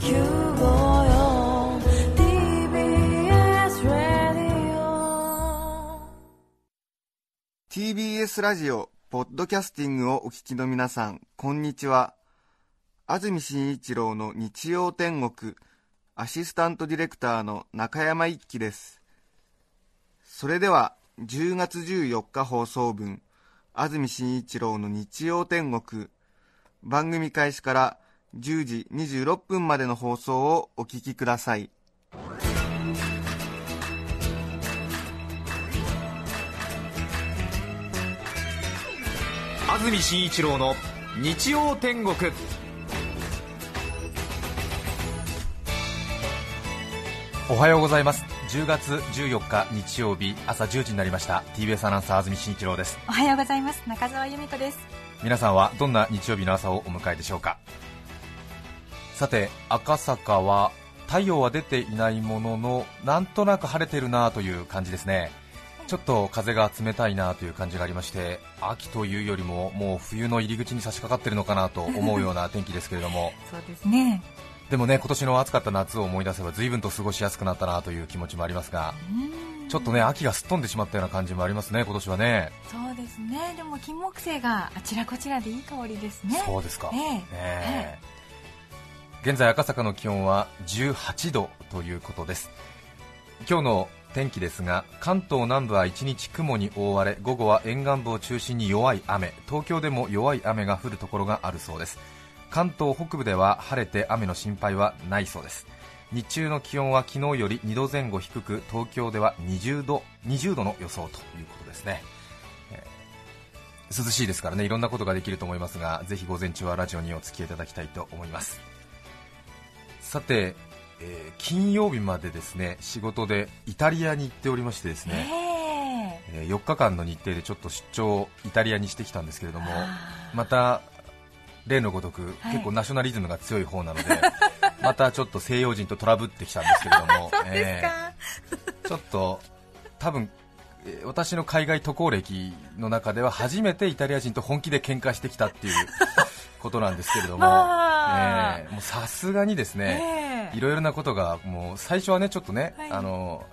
TBS ラディオ TBS ラジオポッドキャスティングをお聞きの皆さんこんにちは。安住紳一郎の日曜天国アシスタントディレクターの中山一輝です。それでは10月14日放送分安住紳一郎の日曜天国番組開始から10時26分までの放送をお聞きください。安住紳一郎の日曜天国。おはようございます。10月14日日曜日朝10時になりました。TBS アナウンサー安住紳一郎です。おはようございます。中澤由美子です。皆さんはどんな日曜日の朝をお迎えでしょうか？さて赤坂は太陽は出ていないもののなんとなく晴れてるなという感じですね。ちょっと風が冷たいなという感じがありまして秋というよりももう冬の入り口に差し掛かっているのかなと思うような天気ですけれども。そうですね。でもね今年の暑かった夏を思い出せば随分と過ごしやすくなったなという気持ちもありますがちょっとね秋がすっ飛んでしまったような感じもありますね今年はね。そうですね。でも金木犀があちらこちらでいい香りですね。そうですか、ええ。ねえ現在赤坂の気温は18度ということです。今日の天気ですが関東南部は一日雲に覆われ午後は沿岸部を中心に弱い雨。東京でも弱い雨が降るところがあるそうです。関東北部では晴れて雨の心配はないそうです。日中の気温は昨日より2度前後低く東京では20度 ,20 度の予想ということですね。えー涼しいですからねいろんなことができると思いますがぜひ午前中はラジオにお付き合いいただきたいと思います。さて、えー金曜日までですね仕事でイタリアに行っておりましてですね、ええー4日間の日程でちょっと出張をイタリアにしてきたんですけれどもまた例のごとく、はい。結構ナショナリズムが強い方なので またちょっと西洋人とトラブってきたんですけれども えーちょっと多分えー私の海外渡航歴の中では初めてイタリア人と本気で喧嘩してきたっていうことなんですけれども、まあ。えーもうさすがにですね、ええ。いろいろなことがもう最初はねちょっとね、はい。あの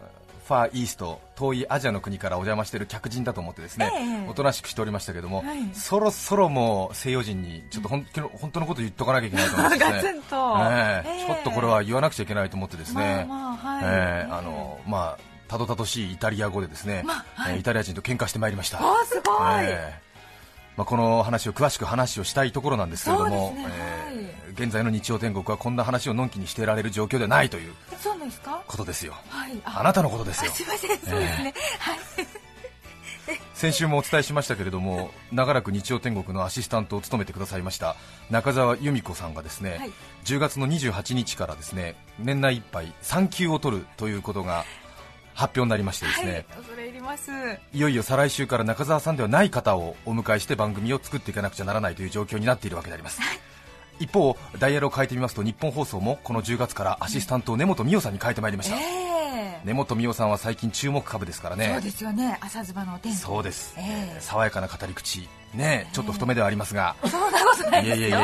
ファーイースト遠いアジアの国からお邪魔している客人だと思ってですね、ええ。おとなしくしておりましたけども、はい。そろそろもう西洋人にちょっと本気の本当のこと言っとかなきゃいけないと思ってですガツねンと、ええ。ええ。ちょっとこれは言わなくちゃいけないと思ってですね、まあのまあたどたどしいイタリア語でですね、まあはい。えーイタリア人と喧嘩してまいりました。あすごい、ええまあ、この話を詳しく話をしたいところなんですけれども、ねええ現在の日曜天国はこんな話をのんきにしていられる状況ではないというそうですか？ことですよ。はい。あなたのことですよ。あすいませんそうですね、はい。先週もお伝えしましたけれども長らく日曜天国のアシスタントを務めてくださいました中澤由美子さんがですね、はい。10月の28日からですね年内いっぱい産休を取るということが発表になりましてですね、はい恐れ入ります。いよいよ再来週から中澤さんではない方をお迎えして番組を作っていかなくちゃならないという状況になっているわけであります、一方ダイヤルを変えてみます。と日本放送もこの10月からアシスタントを根本美代さんに変えてまいりました、ええ根本美代さんは最近注目株ですからね。そうですよね。朝ズバのお天気。そうです、ええ。爽やかな語り口。ねちょっと太めではありますが、そんなことないですよ。いえいえ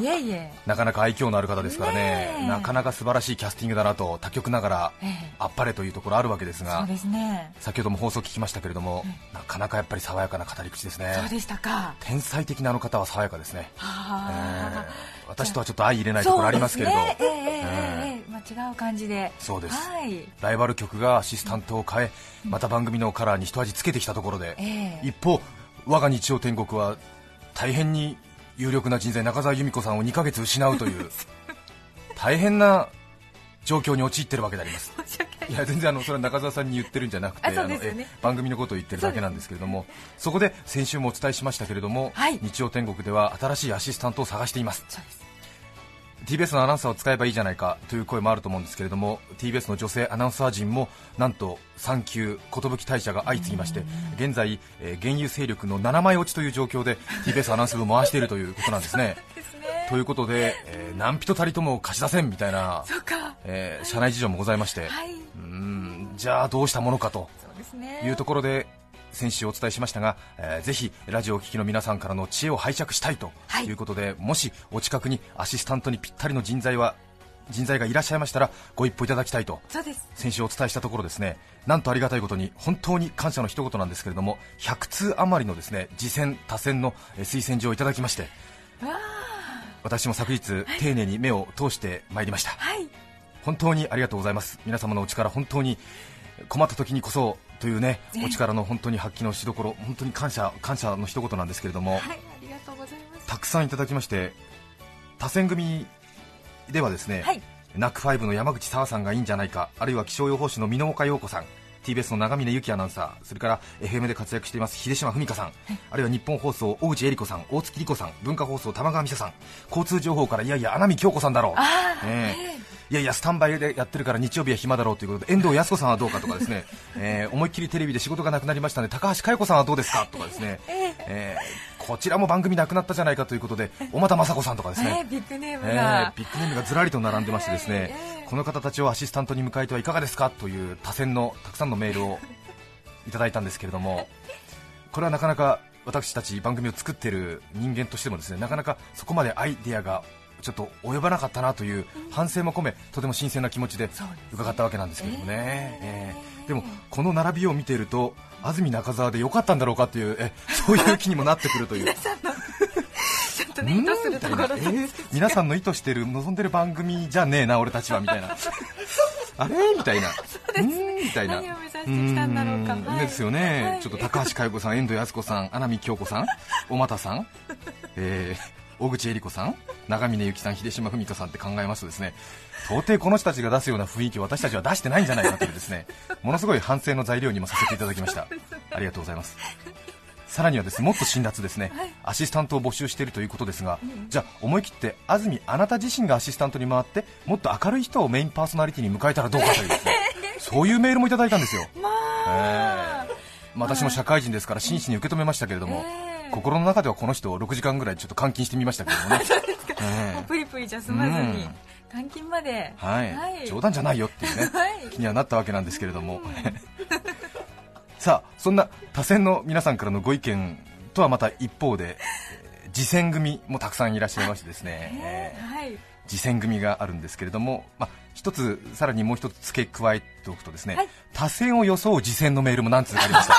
いいえいえ。なかなか愛嬌のある方ですからね。なかなか素晴らしいキャスティングだなと他局ながらええ。あっぱれというところあるわけですが。そうですね。先ほども放送聞きましたけれども、なかなかやっぱり爽やかな語り口ですね。そうでしたか。天才的なあの方は爽やかですね、え私とはちょっと相入れないところありますけれど。そうですね。ええ。まあ、違う感じで。そうです。はい。ライバル局がアシスタントを変えまた番組のカラーに一味つけてきたところで、ええ。一方我が日曜天国は大変に有力な人材中澤由美子さんを2ヶ月失うという 大変な状況に陥ってるわけであります。い。いや全然あのそれは中澤さんに言ってるんじゃなくてあのえ番組のことを言ってるだけなんですけれどもそこで先週もお伝えしましたけれども、はい。日曜天国では新しいアシスタントを探しています TBS のアナウンサーを使えばいいじゃないかという声もあると思うんですけれども TBS の女性アナウンサー陣もなんと産休寿退社が相次ぎまして現在、えー現有勢力の7枚落ちという状況で TBS アナウンス部を回しているということなんですね。ですね。ということで、えー何人たりとも貸し出せんみたいな、えー社内事情もございまして、はい。うーんじゃあどうしたものかと。いうところで先週お伝えしましたが、えーぜひラジオを聴きの皆さんからの知恵を拝借したいとはい。いうことで、もしお近くにアシスタントにぴったりの人材は人材がいらっしゃいましたらご一報いただきたいとそうです。先週お伝えしたところですね。なんとありがたいことに本当に感謝の一言なんですけれども100通余りのですね次戦他戦のえー推薦状をいただきまして私も昨日丁寧に目を通してまいりました。はい。本当にありがとうございます。皆様のお力本当に困った時にこそというねお力の本当に発揮のしどころ本当に感謝感謝の一言なんですけれども、はいたくさんいただきまして多選組ではですね、はい。ナックファイブの山口沙和さんがいいんじゃないかあるいは気象予報士の箕岡陽子さん TBS の長峰由紀アナウンサーそれから FM で活躍しています秀島文香さん、あるいは日本放送大内恵理子さん大月理子さん文化放送玉川美沙さん交通情報からいやいや穴見京子さんだろう。えいやいやスタンバイでやってるから日曜日は暇だろうということで遠藤康子さんはどうかとかですね、えー思いっきりテレビで仕事がなくなりましたね。高橋佳代子さんはどうですかとかですね、えーこちらも番組なくなったじゃないかということで小俣雅子さんとかですね、えービッグネームえが、ービッグネームがずらりと並んでましてですね、ええ。この方たちをアシスタントに迎えてはいかがですかという多選のたくさんのメールをいただいたんですけれどもこれはなかなか私たち番組を作っている人間としてもですねなかなかそこまでアイデアがちょっと及ばなかったなという反省も込めとても新鮮な気持ちで伺ったわけなんですけれどもね、えー。でもこの並びを見ていると安住中澤でよかったんだろうかというえ そういう気にもなってくるという。ちょっとね意図するところでえー皆さんの意図してる望んでる番組じゃねえな俺たちはみたいな。あれ？みたいな。うーんみたいな。ですよね、はい。ちょっと高橋佳代子さん遠藤康子さん穴見京子さん小俣さん、えー小口恵理子さん長峰由紀さん秀島文香さんって考えますとですね到底この人たちが出すような雰囲気を私たちは出してないんじゃないかというですねものすごい反省の材料にもさせていただきました。ありがとうございます。さらにはですねもっと辛辣ですね、アシスタントを募集しているということですが、じゃあ思い切って安住あなた自身がアシスタントに回ってもっと明るい人をメインパーソナリティに迎えたらどうかというですね そういうメールもいただいたんですよ、まあ、えー。まあ私も社会人ですから真摯に受け止めましたけれども、ええ心の中ではこの人を6時間ぐらいちょっと監禁してみましたけれどもね。プリプリじゃ済まずにうん。監禁まで。えはい、はい。冗談じゃないよっていうね、はい。気にはなったわけなんですけれども、さあそんな多選の皆さんからのご意見とはまた一方で、えー次戦組もたくさんいらっしゃいましてですね、えーはい。次戦組があるんですけれども、まあ、一つさらにもう一つ付け加えておくとですね、はい。多選を装う次戦のメールも何通かありました、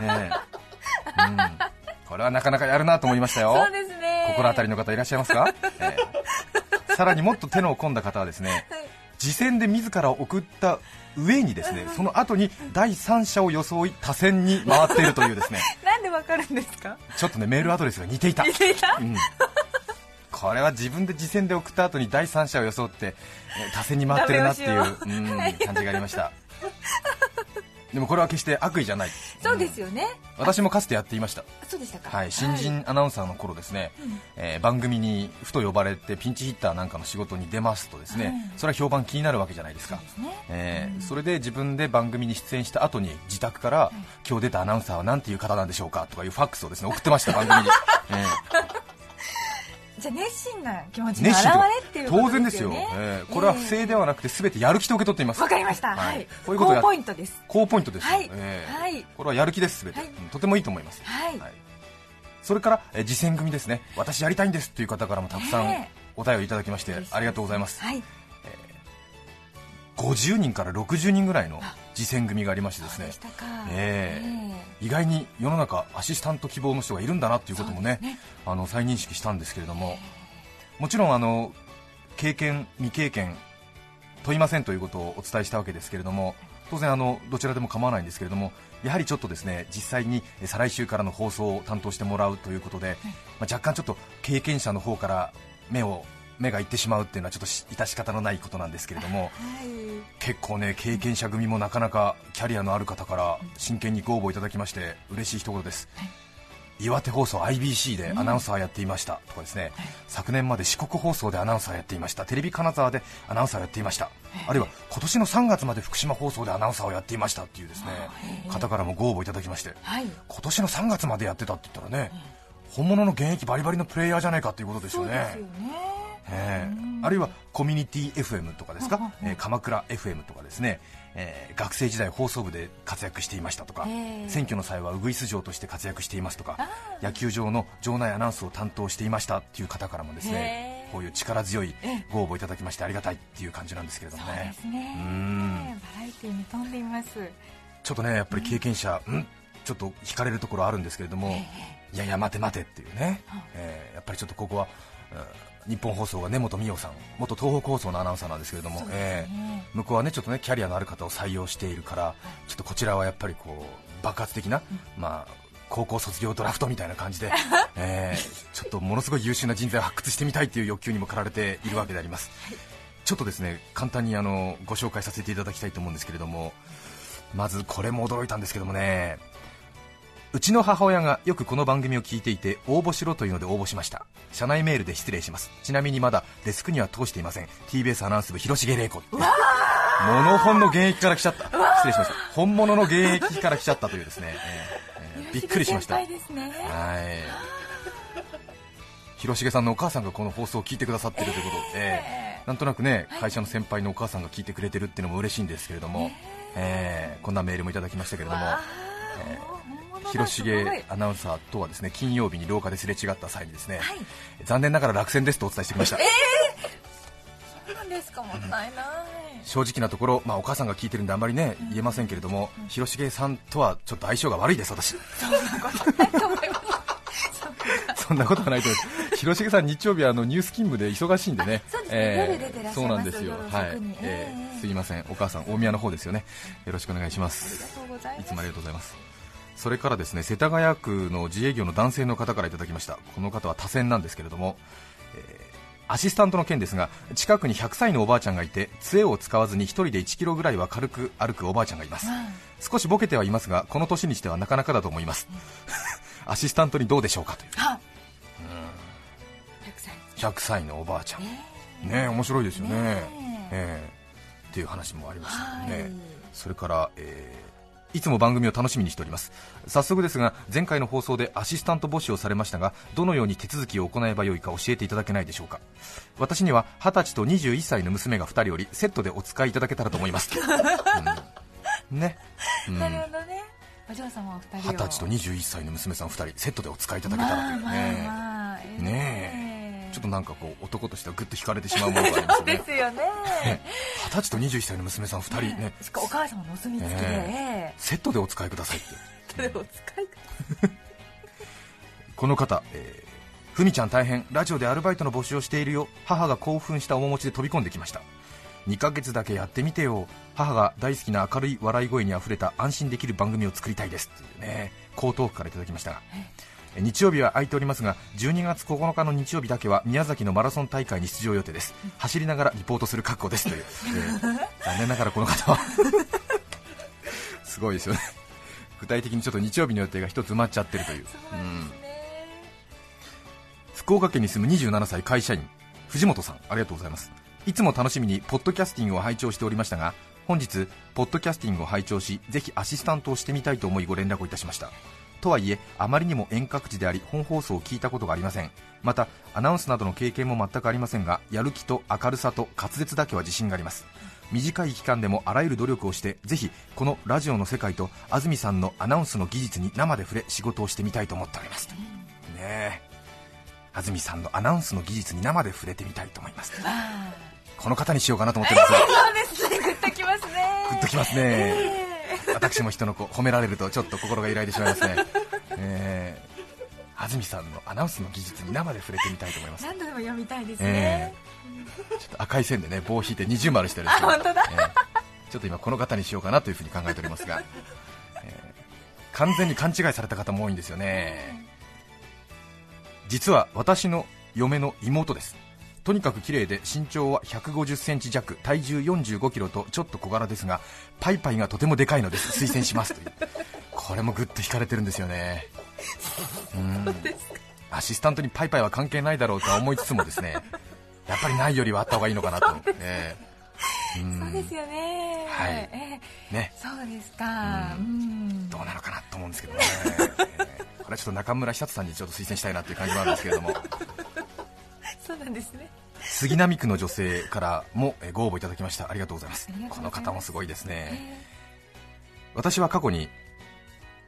ええ。うん、これはなかなかやるなと思いましたよ。そうですね。心当たりの方いらっしゃいますか、ええ。さらにもっと手の込んだ方はですね次戦で自ら送った上にですねその後に第三者を装い多選に回っているというですね。なんでわかるんですか？ちょっとねメールアドレスが似ていた。似ていた？うん。これは自分で次戦で送った後に第三者を装って、えー多選に回ってるなっていう、感じがありました でもこれは決して悪意じゃない。そうですよね。私もかつてやっていました。そうでしたか。はい、新人アナウンサーの頃ですね、えー番組にふと呼ばれてピンチヒッターなんかの仕事に出ますとですね、それは評判気になるわけじゃないですか。ですね。えーそれで自分で番組に出演した後に自宅から、今日出たアナウンサーは何ていう方なんでしょうかとかいうファックスをですね送ってました番組に、えーじゃあ熱心な気持ちの表れっていうこと当然ですよ、ねえ。ーこれは不正ではなくて全てやる気と受け取っています。わかりましたははい。いこういうことや高ポイントです。高ポイントですよ、はい。えーはい。これはやる気です全て、はい。うんとてもいいと思います。はい。それから、えー、次戦組ですね。私やりたいんですという方からもたくさんねお便りいただきましてありがとうございます。はい。50人から60人ぐらいの次戦組がありましてですね。ええ。え意外に世の中アシスタント希望の人がいるんだなということもねね。あの再認識したんですけれども。もちろんあの経験未経験問いませんということをお伝えしたわけですけれども当然あのどちらでも構わないんですけれどもやはりちょっとですね実際にえ再来週からの放送を担当してもらうということで、まあ、若干ちょっと経験者の方から目を目がいってしまうっていうのはちょっとし致し方のないことなんですけれどもはい。結構ね経験者組もなかなかキャリアのある方から真剣にご応募いただきまして嬉しい一言です、岩手放送 IBC でアナウンサーやっていました。とかですね、昨年まで四国放送でアナウンサーやっていました。テレビ金沢でアナウンサーやっていました、あるいは今年の3月まで福島放送でアナウンサーをやっていましたっていうですね。方からもご応募いただきまして。はい。今年の3月までやってたって言ったらね、本物の現役バリバリのプレイヤーじゃないかということですよねええあるいはコミュニティ FM とかですか、えー鎌倉 FM とかですね、えー学生時代放送部で活躍していましたとか、ええ。選挙の際はウグイス嬢として活躍していますとか。野球場の場内アナウンスを担当していましたっていう方からもですねへこういう力強いええ。ご応募いただきましてありがたいっていう感じなんですけれどもそうねですね。うん。バラエティーに富んでいます。ちょっとねやっぱり経験者、うん、ちょっと惹かれるところあるんですけれども、いやいや待て待てっていうね、えーやっぱりちょっとここは、うん日本放送が根本美代さん元東北放送のアナウンサーなんですけれども、そうですえねー向こうはねちょっとねキャリアのある方を採用しているから、ちょっとこちらはやっぱりこう爆発的な、まあ高校卒業ドラフトみたいな感じで、えーちょっとものすごい優秀な人材を発掘してみたいという欲求にも駆られているわけであります、ちょっとですね簡単にあのご紹介させていただきたいと思うんですけれどもまずこれも驚いたんですけどもねうちの母親がよくこの番組を聞いていて応募しろというので応募しました。社内メールで失礼します。ちなみにまだデスクには通していません。TBS アナウンス部広重玲子モノ本の現役から来ちゃった。失礼しました。本物の現役から来ちゃったというですね、えーえーびっくりしました。ねはい。広重さんのお母さんがこの放送を聞いてくださっているということで、えー。なんとなくね会社の先輩のお母さんが聞いてくれてるっていうのも嬉しいんですけれども、え。ーこんなメールもいただきましたけれども、え本物だ広重アナウンサーとはですね金曜日に廊下ですれ違った際にですね、はい。残念ながら落選ですとお伝えしてきました、そうなんですかもったいない。正直なところ、まあ、お母さんが聞いてるんであんまりね言えませんけれども、広重さんとはちょっと相性が悪いです、私。そんなことはないと思います。広重さん、日曜日はあのニュース勤務で忙しいんでね、そうですね。夜出てらっしゃいます。そうなんですよ、はい。に、えー。ええすいません、お母さん、大宮の方ですよね、よろしくお願いしまありす。がとうございます。いつもありがとうございます。それからですね世田谷区の自営業の男性の方からいただきました。この方は多選なんですけれども、えーアシスタントの件ですが近くに100歳のおばあちゃんがいて杖を使わずに1人で1キロぐらいは軽く歩くおばあちゃんがいます。少しボケてはいますがこの年にしてはなかなかだと思います。アシスタントにどうでしょうかという。あ。100歳。100歳のおばあちゃん。ねね面白いですよね。ねえ。えっていう話もありましたはい。ね、それから、えーいつも番組を楽しみにしております。早速ですが前回の放送でアシスタント募集をされましたがどのように手続きを行えばよいか教えていただけないでしょうか。私には20歳と21歳の娘が2人おりセットでお使いいただけたらと思います、うん。ね、うん。なるほどね。お嬢様お二人を。20歳と21歳の娘さん2人セットでお使いいただけたらというね、まあまあまあええ。ねちょっとなんかこう男としてはぐっと惹かれてしまうものがありますよね。ですよね。20歳と21歳の娘さん2人ね。しかもお母様のお墨付きで、えセットでお使いくださいって。それをお使いこの方、えーふみちゃん大変ラジオでアルバイトの募集をしているよ母が興奮した面持ちで飛び込んできました。2ヶ月だけやってみてよ。母が大好きな明るい笑い声にあふれた安心できる番組を作りたいです。というね江東区からいただきましたが。え日曜日は空いておりますが12月9日の日曜日だけは宮崎のマラソン大会に出場予定です。走りながらリポートする覚悟ですという、えー残念ながらこの方はすごいですよね。具体的にちょっと日曜日の予定が一つ埋まっちゃってるという。うん。福岡県に住む27歳会社員藤本さんありがとうございます。いつも楽しみにポッドキャスティングを拝聴しておりましたが本日ポッドキャスティングを拝聴しぜひアシスタントをしてみたいと思いご連絡をいたしましたとはいえあまりにも遠隔地であり本放送を聞いたことがありません。またアナウンスなどの経験も全くありませんがやる気と明るさと滑舌だけは自信があります。短い期間でもあらゆる努力をしてぜひこのラジオの世界と安住さんのアナウンスの技術に生で触れ仕事をしてみたいと思っております、ねえ。安住さんのアナウンスの技術に生で触れてみたいと思います。あ。この方にしようかなと思ってます。そうですね。グッときますね。グッときますね私も人の子褒められるとちょっと心が揺らいでしまいますね、えー、安住さんのアナウンスの技術に生で触れてみたいと思います。何度でも読みたいですえね、ちょっと赤い線でね棒を引いて二重丸してるんですけど。あ本当だ。えーちょっと今この方にしようかなというふうに考えておりますが、えー完全に勘違いされた方も多いんですよね。実は私の嫁の妹ですとにかく綺麗で身長は150センチ弱体重45キロとちょっと小柄ですがパイパイがとてもでかいのです。推薦しますという。これもぐっと惹かれてるんですよね。うん。アシスタントにパイパイは関係ないだろうとは思いつつもですね。やっぱりないよりはあった方がいいのかなと、え。ーうん。そうですよね。はい。えね。ーそうですか。うん。どうなのかなと思うんですけどね、えーこれはちょっと中村久人さんにちょっと推薦したいなっていう感じもあるんですけれどもそうなんですね。杉並区の女性からもえーご応募いただきました。ありがとうございます。この方もすごいですね。え私は過去に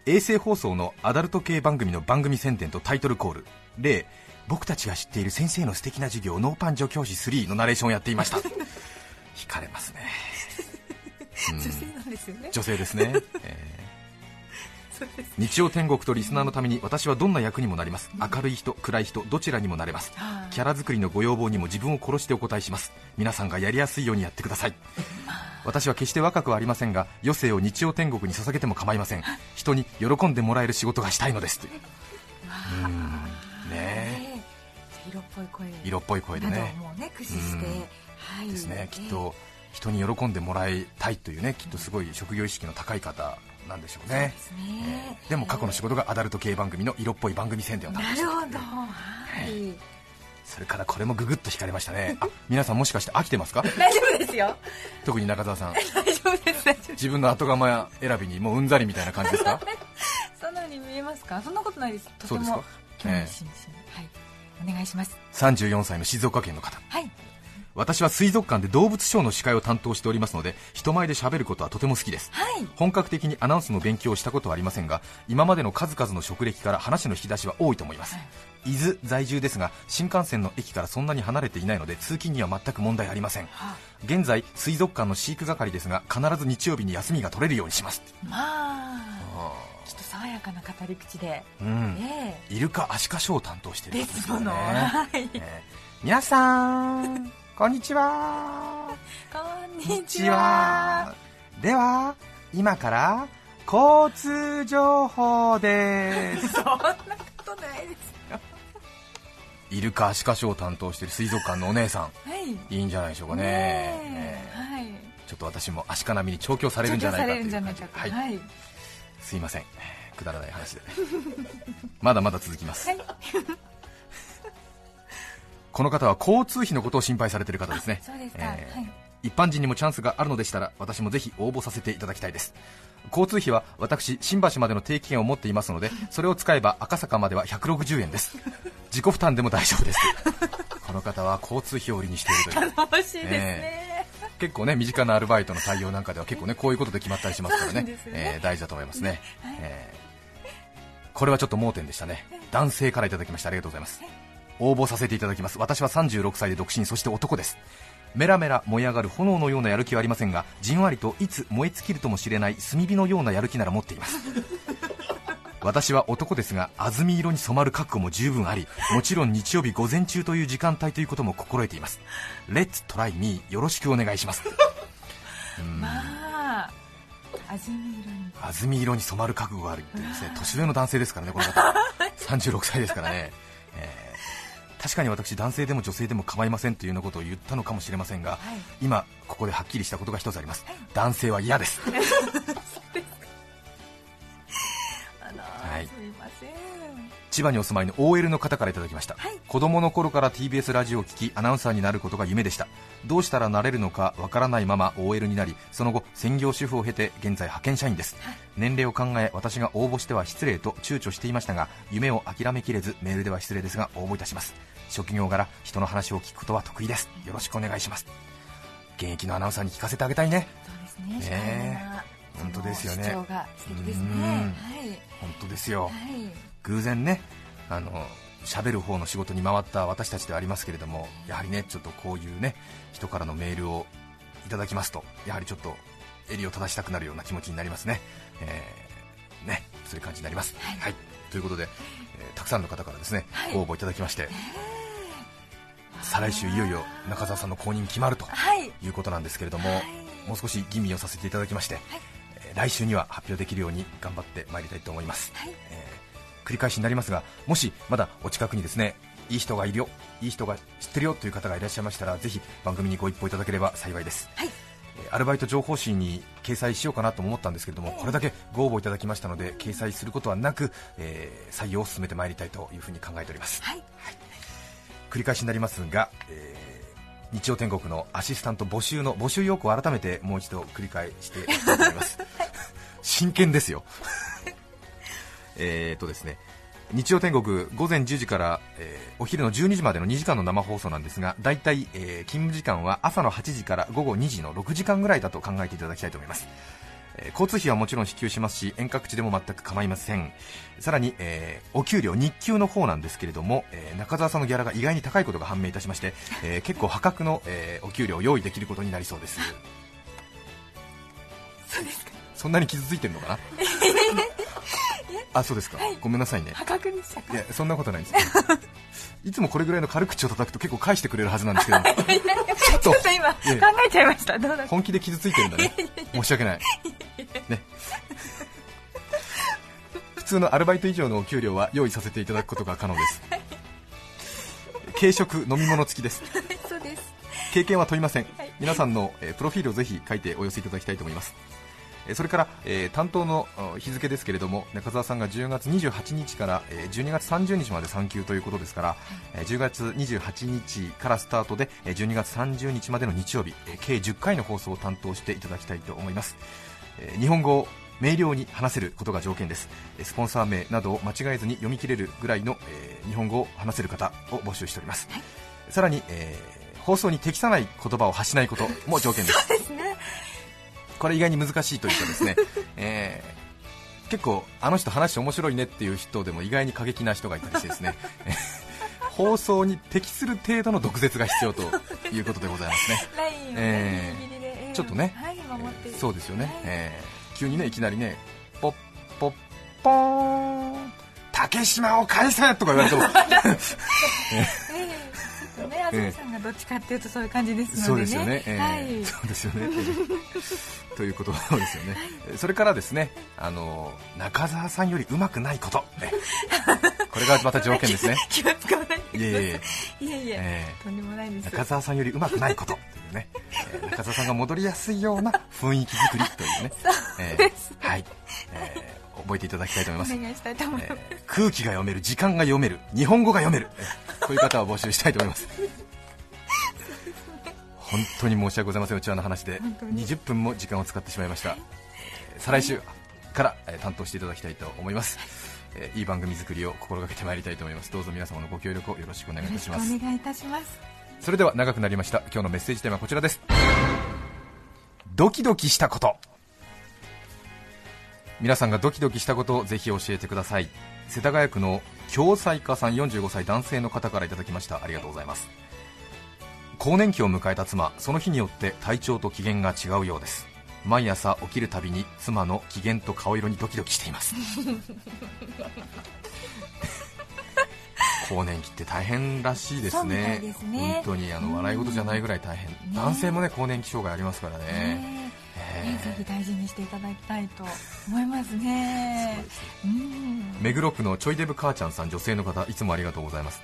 衛星放送のアダルト系番組の番組宣伝とタイトルコール。例僕たちが知っている先生の素敵な授業ノーパン助教師3のナレーションをやっていました。惹かれますね、うん。女性なんですよね。女性ですね、えー日曜天国とリスナーのために私はどんな役にもなります。明るい人暗い人どちらにもなれます。キャラ作りのご要望にも自分を殺してお答えします。皆さんがやりやすいようにやってください。私は決して若くはありませんが余生を日曜天国に捧げても構いません。人に喜んでもらえる仕事がしたいのです。といううん。ね色っぽい声。色っぽい声でね。もね駆使して、うん。はい。ですね。きっと人に喜んでもらいたいというねきっとすごい職業意識の高い方なんでしょうね。ですね、でも過去の仕事がアダルト系番組の色っぽい番組宣伝を担当してなるほど。はい。それからこれもググッと惹かれましたね。あ皆さんもしかして飽きてますか？大丈夫ですよ。特に中澤さん。大丈夫です大丈夫自分の後釜選びにもううんざりみたいな感じですか？そんな風に見えますか？そんなことないです。とても興味津々はい。お願いします。34歳の静岡県の方。はい私は水族館で動物ショーの司会を担当しておりますので人前で喋ることはとても好きです。はい。本格的にアナウンスの勉強をしたことはありませんが今までの数々の職歴から話の引き出しは多いと思います、伊豆在住ですが新幹線の駅からそんなに離れていないので通勤には全く問題ありません。は現在水族館の飼育係ですが必ず日曜日に休みが取れるようにします。まあ。ちょっと爽やかな語り口で。うん。えイルカアシカショーを担当してるですもの、ね。はい。えー皆さんこんにちは。こんこにちは。では今から交通情報です。そんなことないですよ。イルカアシカショーを担当している水族館のお姉さはい。んいいんじゃないでしょうかね。ねえ。え。はい。ちょっと私もアシカ並みに調教されるんじゃないかというはい。はい。すいません。くだらない話で。まだまだ続きます、はいこの方は交通費のことを心配されている方ですね。そうですか、えーはい。一般人にもチャンスがあるのでしたら私もぜひ応募させていただきたいです。交通費は私新橋までの定期券を持っていますので それを使えば赤坂までは160円です。自己負担でも大丈夫です。この方は交通費を売りにしているという。楽しいですね、結構ね身近なアルバイトの採用なんかでは結構ねこういうことで決まったりしますからね。ね。えー大事だと思いますね、はい。えーこれはちょっと盲点でしたね。男性からいただきましてありがとうございます応募させていただきます。私は36歳で独身そして男です。メラメラ燃え上がる炎のようなやる気はありませんがじんわりといつ燃え尽きるともしれない炭火のようなやる気なら持っています。私は男ですが安住色に染まる覚悟も十分ありもちろん日曜日午前中という時間帯ということも心得ています。レッツトライミーよろしくお願いします。うん。まあ安住色に。安住色に染まる覚悟があるってですね年上の男性ですからねこの方。36歳ですからね、えー確かに私男性でも女性でも構いませんというようなことを言ったのかもしれませんが、はい。今ここではっきりしたことが一つあります、男性は嫌です。はい。すみません。千葉にお住まいの OL の方からいただきました、はい。子供の頃から TBS ラジオを聞きアナウンサーになることが夢でした。どうしたらなれるのかわからないまま OL になりその後専業主婦を経て現在派遣社員です、年齢を考え私が応募しては失礼と躊躇していましたが夢を諦めきれずメールでは失礼ですが応募いたします職業柄人の話を聞くことは得意です。よろしくお願いします。現役のアナウンサーに聞かせてあげたいね。そうですね。ね本当ですよね。その主張が素敵ですね。うん。はい。本当ですよ。はい。偶然ねあの喋る方の仕事に回った私たちではありますけれどもやはりねちょっとこういうね人からのメールをいただきますとやはりちょっと襟を正したくなるような気持ちになりますね、えーねそういう感じになります、はい。ということで、えーたくさんの方からですね、はい。ご応募いただきまして、再来週いよいよ中澤さんの公認決まるとはい。いうことなんですけれども、はい。もう少し吟味をさせていただきまして、えー来週には発表できるように頑張ってまいりたいと思います、はい。えー繰り返しになりますがもしまだお近くにですねいい人がいるよいい人が知ってるよという方がいらっしゃいましたらぜひ番組にご一報いただければ幸いです、はい。えーアルバイト情報誌に掲載しようかなとも思ったんですけれどもこれだけご応募いただきましたので掲載することはなく、えー採用を進めてまいりたいというふうに考えております。はい繰り返しになりますが、えー日曜天国のアシスタント募集の募集要項を改めてもう一度繰り返していきたいと思います。真剣ですよ。えーとですね日曜天国午前10時から、えーお昼の12時までの2時間の生放送なんですが大体、えー勤務時間は朝の8時から午後2時の6時間ぐらいだと考えていただきたいと思います。えー交通費はもちろん支給しますし遠隔地でも全く構いません。さらに、えーお給料日給の方なんですけれども、えー中澤さんのギャラが意外に高いことが判明いたしまして、えー結構破格の、えーお給料を用意できることになりそうです。そうですか。そんなに傷ついてるのかな？あそうですか、ごめんなさいね。破格でしたか？いやそんなことないです。いつもこれぐらいの軽口を叩くと結構返してくれるはずなんですけど。ちょっちと今考えちゃいました。どうだ本気で傷ついてるんだね。申し訳ない。ね。普通のアルバイト以上のお給料は用意させていただくことが可能です。軽食飲み物付きです。そうです。経験は問いません、はい。皆さんの、えープロフィールをぜひ書いてお寄せいただきたいと思います。えーそれから、えー担当のあ日付ですけれども中澤さんが10月28日から、えー12月30日まで産休ということですから、えー10月28日からスタートで、えー12月30日までの日曜日、えー計10回の放送を担当していただきたいと思います、えー日本語を明瞭に話せることが条件です。えースポンサー名などを間違えずに読み切れるぐらいの、えー日本語を話せる方を募集しております、さらに、えー放送に適さない言葉を発しないことも条件です。ですねこれ意外に難しいというかですね、えー結構あの人話面白いねっていう人でも意外に過激な人がいたりしてですね。え ー放送に適する程度の毒舌が必要ということでございますね。ちょっとねはい守って。そうですよね、はい。えー急にねいきなりねポッポッポーン竹島を返せとか言われても安住さんがどっちかっていうとそういう感じですそうのでね。ですよね、えーはい。そうですよね、えー ということですよね、それからですねあの中澤さんよりうまくないこと、ねこれがまた条件ですね、気を使わないでい。えいえ、いえ。いええ。とんでもないです。ー中澤さんよりうまくないことというね、えー中澤さんが戻りやすいような雰囲気作りというね、えーはい、えー覚えていただきたいと思います。お願いしたいと思います、えー空気が読める、時間が読める、日本語が読める、えーこういう方を募集したいと思います。本当に申し訳ございません、うちわの話で本当に20分も時間を使ってしまいました。えー再来週から、えー担当していただきたいと思います。えーいい番組作りを心がけてまいりたいと思います。どうぞ皆様のご協力をよろしくお願いいたします。願いいたしますそれでは長くなりました。今日のメッセージテーマはこちらです。ドキドキしたこと。皆さんがドキドキしたことをぜひ教えてください。世田谷区の共済家さん45歳男性の方からいただきました。ありがとうございます。更年期を迎えた妻、その日によって体調と機嫌が違うようです。毎朝起きるたびに妻の機嫌と顔色にドキドキしています。更年期って大変らしいですね。いですね。本当にあの笑い事じゃないぐらい大変、男性もね更年期障害ありますからね、ねぜひ大事にしていただきたいと思いますね。うん。目黒区のちょいデブ母ちゃんさん女性の方いつもありがとうございます。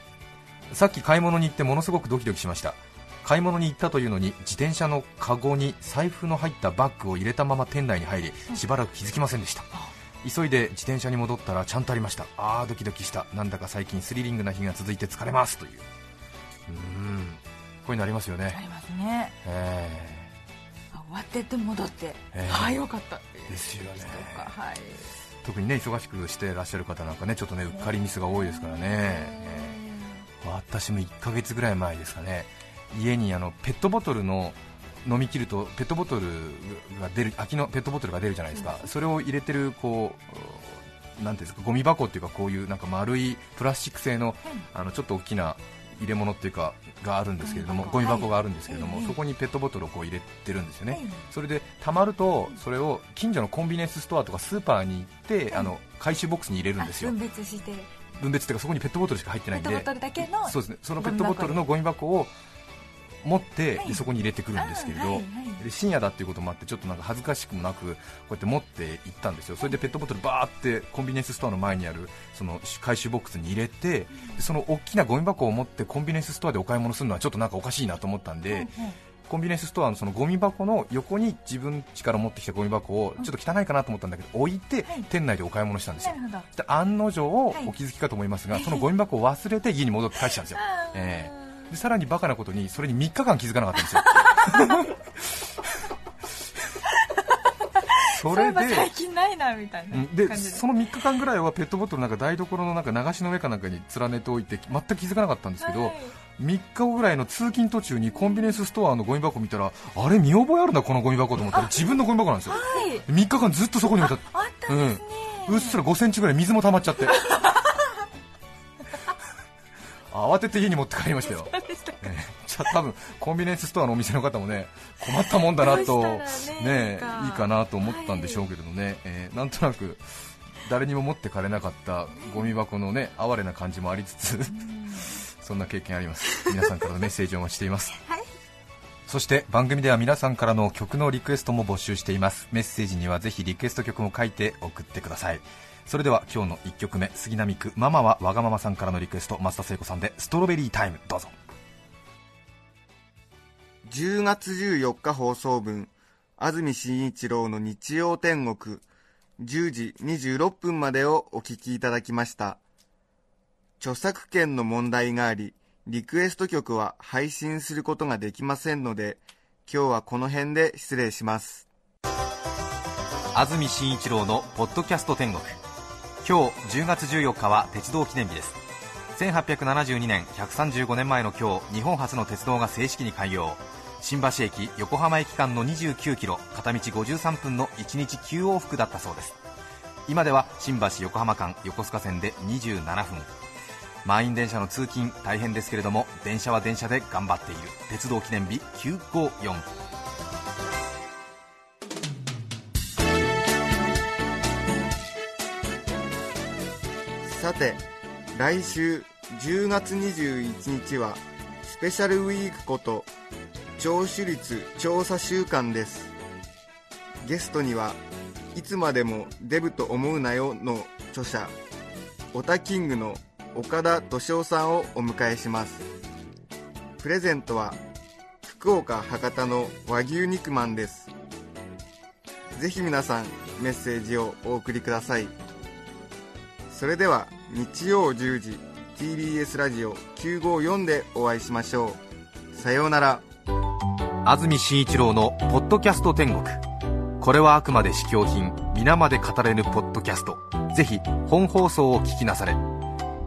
さっき買い物に行ってものすごくドキドキしました買い物に行ったというのに自転車のカゴに財布の入ったバッグを入れたまま店内に入りしばらく気づきませんでした。急いで自転車に戻ったらちゃんとありました。あードキドキした。なんだか最近スリリングな日が続いて疲れますという。うーん。こういうのありますよね。ありますね。えあ終わってって戻って、ええ。ああよかった。っていうですよね。はい。ー特にね忙しくしてらっしゃる方なんかねちょっとねうっかりミスが多いですからね、えー私も1ヶ月ぐらい前ですかね家にあのペットボトルの飲み切るとペットボトルが出る空きのペットボトルが出るじゃないですか、それを入れてるこうなんていうんですかゴミ箱っていうかこういうなんか丸いプラスチック製のあのちょっと大きな入れ物っていうかがあるんですけれどもゴゴミ箱があるんですけれども、はい。そこにペットボトルをこう入れてるんですよね、はい。それでたまるとそれを近所のコンビニエンスストアとかスーパーに行って、あの回収ボックスに入れるんですよ。あ分別して。分別っていうかそこにペットボトルしか入ってないんで。ペットボトルだけのそうですね。そのペットボトルのゴミ箱を持って、はい。でそこに入れてくるんですけれど、深夜だっていうこともあってちょっとなんか恥ずかしくもなくこうやって持って行ったんですよ。それでペットボトルバーってコンビニエンスストアの前にあるその回収ボックスに入れてでその大きなゴミ箱を持ってコンビニエンスストアでお買い物するのはちょっとなんかおかしいなと思ったんで、コンビニエンスストアのそのゴミ箱の横に自分家から持ってきたゴミ箱をちょっと汚いかなと思ったんだけど置いてはい。店内でお買い物したんですよ。案の定はいお気づきかと思いますが、そのゴミ箱を忘れて家に戻って帰したんですよ、ええでさらにバカなことにそれに3日間気づかなかったんですよ。それでば最近ないなみたいなうんで。感じでその3日間ぐらいはペットボトルなんか台所のなんか流しの上かなんかに連ねておいて全く気づかなかったんですけど、はい。3日後ぐらいの通勤途中にコンビニエンスストアのゴミ箱見たらあれ見覚えあるなこのゴミ箱と思ったら自分のゴミ箱なんですよ。はい。3日間ずっとそこに置いてあっあったうん、うっすら5センチぐらい水も溜まっちゃって慌てて家に持って帰りましたよ、ええ。じゃあ多分コンビニエンスストアのお店の方もね困ったもんだなとねいいかなと思ったんでしょうけれどね、えーなんとなく誰にも持ってかれなかったゴミ箱のね哀れな感じもありつつ そんな経験あります。皆さんからのメッセージをお待ちしています そして番組では皆さんからの曲のリクエストも募集しています。メッセージにはぜひリクエスト曲も書いて送ってください。それでは今日の1曲目杉並区ママはわがままさんからのリクエスト増田聖子さんでストロベリータイムどうぞ。10月14日放送分安住紳一郎の日曜天国10時26分までをお聞きいただきました。著作権の問題がありリクエスト曲は配信することができませんので今日はこの辺で失礼します。安住紳一郎のポッドキャスト天国。今日10月14日は鉄道記念日です。1872年135年前の今日日本初の鉄道が正式に開業。新橋駅横浜駅間の29キロ片道53分の1日9往復だったそうです。今では新橋横浜間横須賀線で27分。満員電車の通勤大変ですけれども電車は電車で頑張っている。鉄道記念日954さて来週10月21日はスペシャルウィークこと聴取率調査週間です。ゲストにはいつまでもデブと思うなよの著者オタキングの岡田敏夫さんをお迎えします。プレゼントは福岡博多の和牛肉まんです。ぜひ皆さんメッセージをお送りください。それでは日曜10時 TBS ラジオ954でお会いしましょう。さようなら。安住紳一郎の「ポッドキャスト天国」これはあくまで試供品皆まで語れぬポッドキャスト。ぜひ本放送を聞きなされ。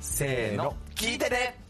せーの聞いてね。